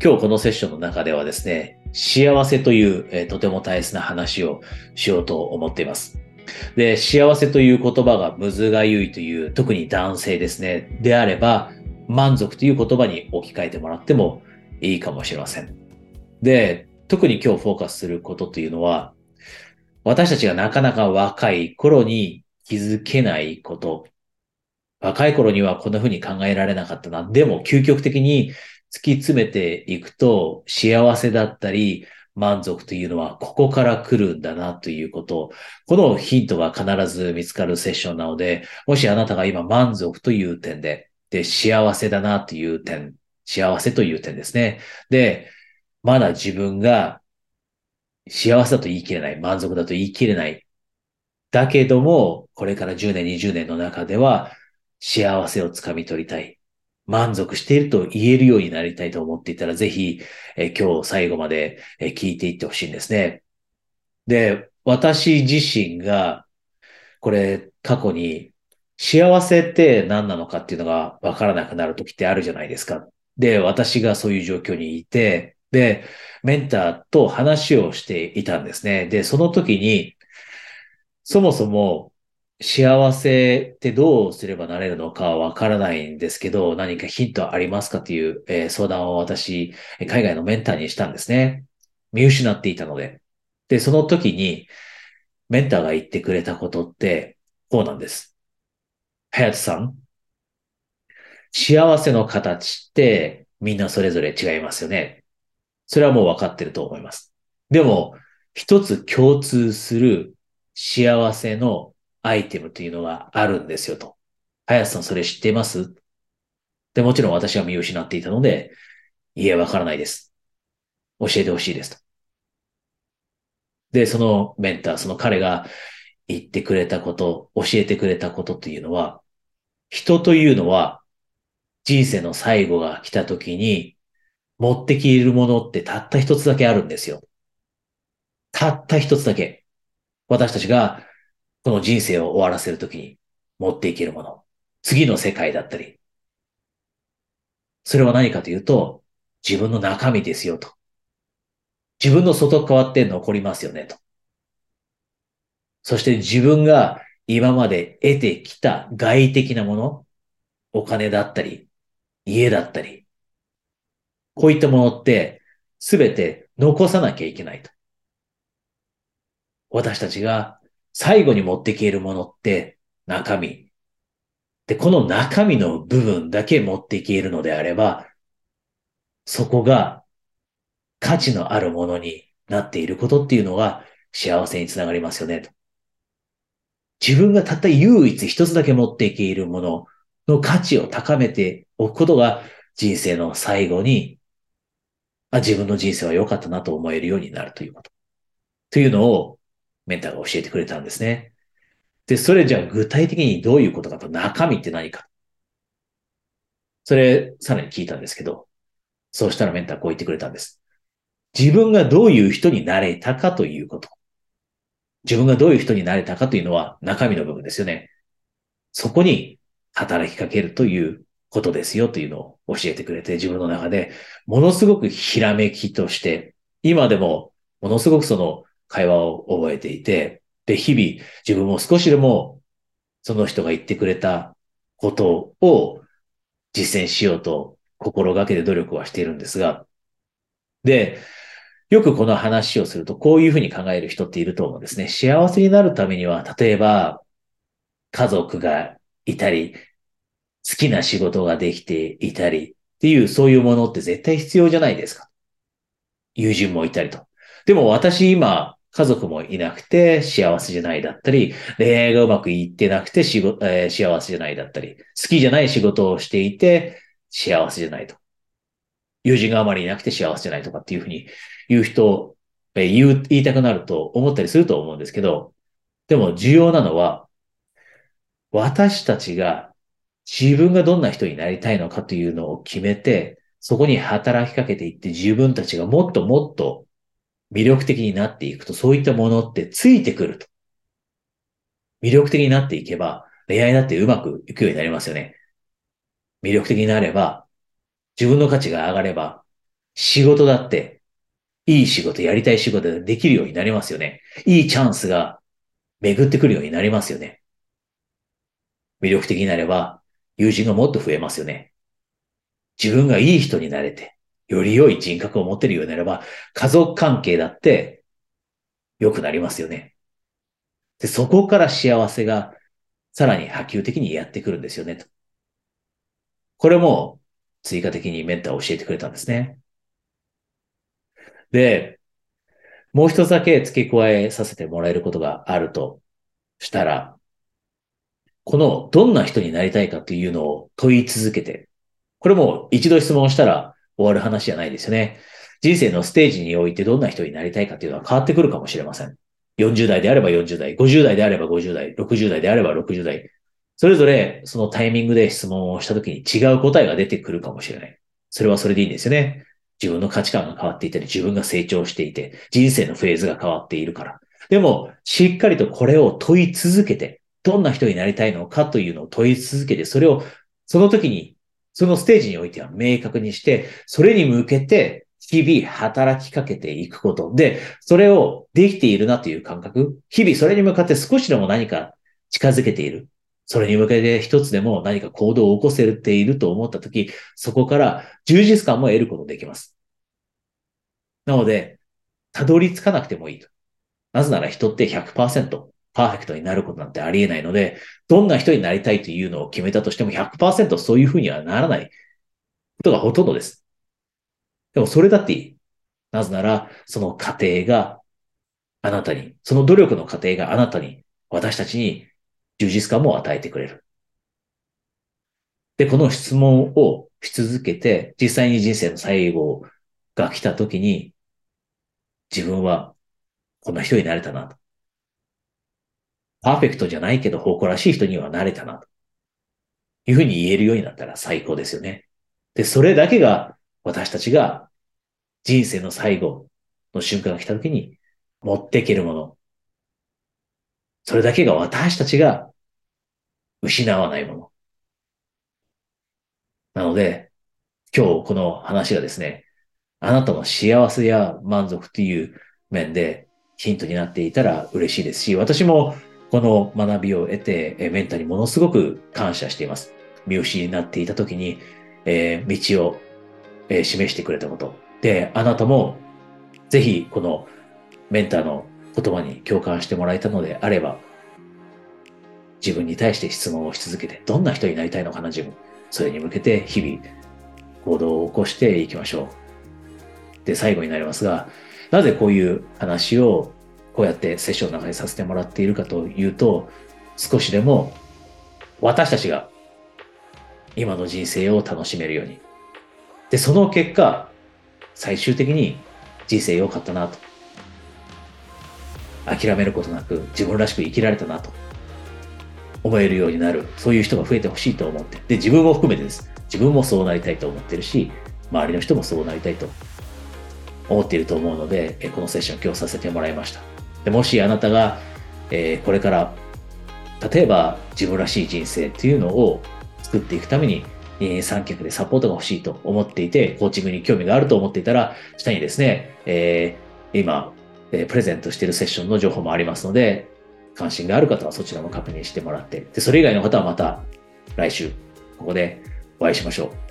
今日このセッションの中ではですね、幸せという、えーとても大切な話をしようと思っています。で、幸せという言葉がむずがゆいという、特に男性ですね、であれば、満足という言葉に置き換えてもらってもいいかもしれません。で、特に今日フォーカスすることというのは、私たちがなかなか若い頃に気づけないこと。若い頃にはこんな風に考えられなかったな。でも究極的に突き詰めていくと幸せだったり満足というのはここから来るんだなということ。このヒントが必ず見つかるセッションなので、もしあなたが今満足という点で、で、幸せだなという点、幸せという点ですね。で、まだ自分が幸せだと言い切れない、満足だと言い切れない。だけども、これから10年、20年の中では幸せをつかみ取りたい。満足していると言えるようになりたいと思っていたら、ぜひ、え今日最後までえ聞いていってほしいんですね。で、私自身が、これ過去に幸せって何なのかっていうのがわからなくなる時ってあるじゃないですか。で、私がそういう状況にいて、で、メンターと話をしていたんですね。で、その時に、そもそも幸せってどうすればなれるのかわからないんですけど、何かヒントありますかっていう、えー相談を私、海外のメンターにしたんですね。見失っていたので。で、その時に、メンターが言ってくれたことって、こうなんです。はやとさん、幸せの形ってみんなそれぞれ違いますよね。それはもう分かってると思います。でも、一つ共通する幸せのアイテムというのがあるんですよと。林さんそれ知ってます？で、もちろん私は見失っていたので、いえ、わからないです。教えてほしいですと。で、そのメンター、その彼が言ってくれたこと、教えてくれたことというのは、人というのは人生の最後が来た時に持ってきるものってたった一つだけあるんですよ。たった一つだけ。私たちがこの人生を終わらせるときに持っていけるもの。次の世界だったり。それは何かというと、自分の中身ですよと。自分の外側って残りますよねと。そして自分が今まで得てきた外的なもの、お金だったり、家だったり、こういったものってすべて残さなきゃいけないと。私たちが最後に持っていけるものって中身。で、この中身の部分だけ持っていけるのであれば、そこが価値のあるものになっていることっていうのが幸せにつながりますよね。と自分がたった唯一一つだけ持っていけるものの価値を高めておくことが人生の最後に、あ、自分の人生は良かったなと思えるようになるということ。というのをメンターが教えてくれたんですね。で、それじゃあ具体的にどういうことかと、中身って何か。それ、さらに聞いたんですけど、そうしたらメンターこう言ってくれたんです。自分がどういう人になれたかということ。自分がどういう人になれたかというのは中身の部分ですよね。そこに働きかけるということですよというのを教えてくれて、自分の中でものすごくひらめきとして、今でもものすごくその会話を覚えていて、で、日々自分も少しでもその人が言ってくれたことを実践しようと心がけて努力はしているんですが、で、よくこの話をするとこういうふうに考える人っていると思うんですね。幸せになるためには、例えば家族がいたり、好きな仕事ができていたりっていうそういうものって絶対必要じゃないですか。友人もいたりと。でも私今、家族もいなくて幸せじゃないだったり、恋愛がうまくいってなくて仕事、えー幸せじゃないだったり、好きじゃない仕事をしていて幸せじゃないと。友人があまりいなくて幸せじゃないとかっていうふうに言う人、えー言う、言いたくなると思ったりすると思うんですけど、でも重要なのは、私たちが自分がどんな人になりたいのかというのを決めて、そこに働きかけていって自分たちがもっともっと魅力的になっていくと、そういったものってついてくると。魅力的になっていけば、恋愛だってうまくいくようになりますよね。魅力的になれば、自分の価値が上がれば、仕事だって、いい仕事、やりたい仕事ができるようになりますよね。いいチャンスが巡ってくるようになりますよね。魅力的になれば、友人がもっと増えますよね。自分がいい人になれて、より良い人格を持ってるようになれば、家族関係だって良くなりますよね。で、そこから幸せがさらに波及的にやってくるんですよね。とこれも追加的にメンターを教えてくれたんですね。で、もう一つだけ付け加えさせてもらえることがあるとしたら、このどんな人になりたいかっていうのを問い続けて、これも一度質問したら終わる話じゃないですよね。人生のステージにおいてどんな人になりたいかっていうのは変わってくるかもしれません。40代であれば40代、50代であれば50代、60代であれば60代。それぞれそのタイミングで質問をした時に違う答えが出てくるかもしれない。それはそれでいいんですよね。自分の価値観が変わっていたり、自分が成長していて、人生のフェーズが変わっているから。でも、しっかりとこれを問い続けて、どんな人になりたいのかというのを問い続けて、それを、その時に、そのステージにおいては明確にして、それに向けて、日々働きかけていくこと。で、それをできているなという感覚。日々それに向かって少しでも何か近づけている。それに向けて一つでも何か行動を起こせていると思ったとき、そこから充実感も得ることできます。なので、たどり着かなくてもいいと。なぜなら人って100%パーフェクトになることなんてありえないので、どんな人になりたいというのを決めたとしても100%そういうふうにはならないことがほとんどです。でもそれだっていい。なぜなら、その過程があなたに、その努力の過程があなたに、私たちに充実感も与えてくれる。で、この質問をし続けて、実際に人生の最後が来た時に、自分はこんな人になれたなと。パーフェクトじゃないけど誇らしい人にはなれたなと。いうふうに言えるようになったら最高ですよね。で、それだけが私たちが人生の最後の瞬間が来た時に持っていけるもの。それだけが私たちが失わないもの。なので、今日この話がですね、あなたの幸せや満足という面でヒントになっていたら嬉しいですし、私もこの学びを得て、メンターにものすごく感謝しています。見失になっていた時に、えー、道を、えー、示してくれたこと。で、あなたもぜひこのメンターの言葉に共感してもらえたのであれば、自分に対して質問をし続けて、どんな人になりたいのかな、自分。それに向けて日々行動を起こしていきましょう。で、最後になりますが、なぜこういう話をこうやってセッションの中にさせてもらっているかというと、少しでも私たちが今の人生を楽しめるように。で、その結果、最終的に人生良かったなと。諦めることなく自分らしく生きられたなと思えるようになる、そういう人が増えてほしいと思って、で、自分も含めてです。自分もそうなりたいと思ってるし、周りの人もそうなりたいと思っていると思うので、このセッション今日させてもらいました。でもしあなたが、えー、これから、例えば自分らしい人生っていうのを作っていくために、二人三脚でサポートが欲しいと思っていて、コーチングに興味があると思っていたら、下にですね、えー、今、えー、プレゼントしているセッションの情報もありますので、関心がある方はそちらも確認してもらって、で、それ以外の方はまた来週、ここでお会いしましょう。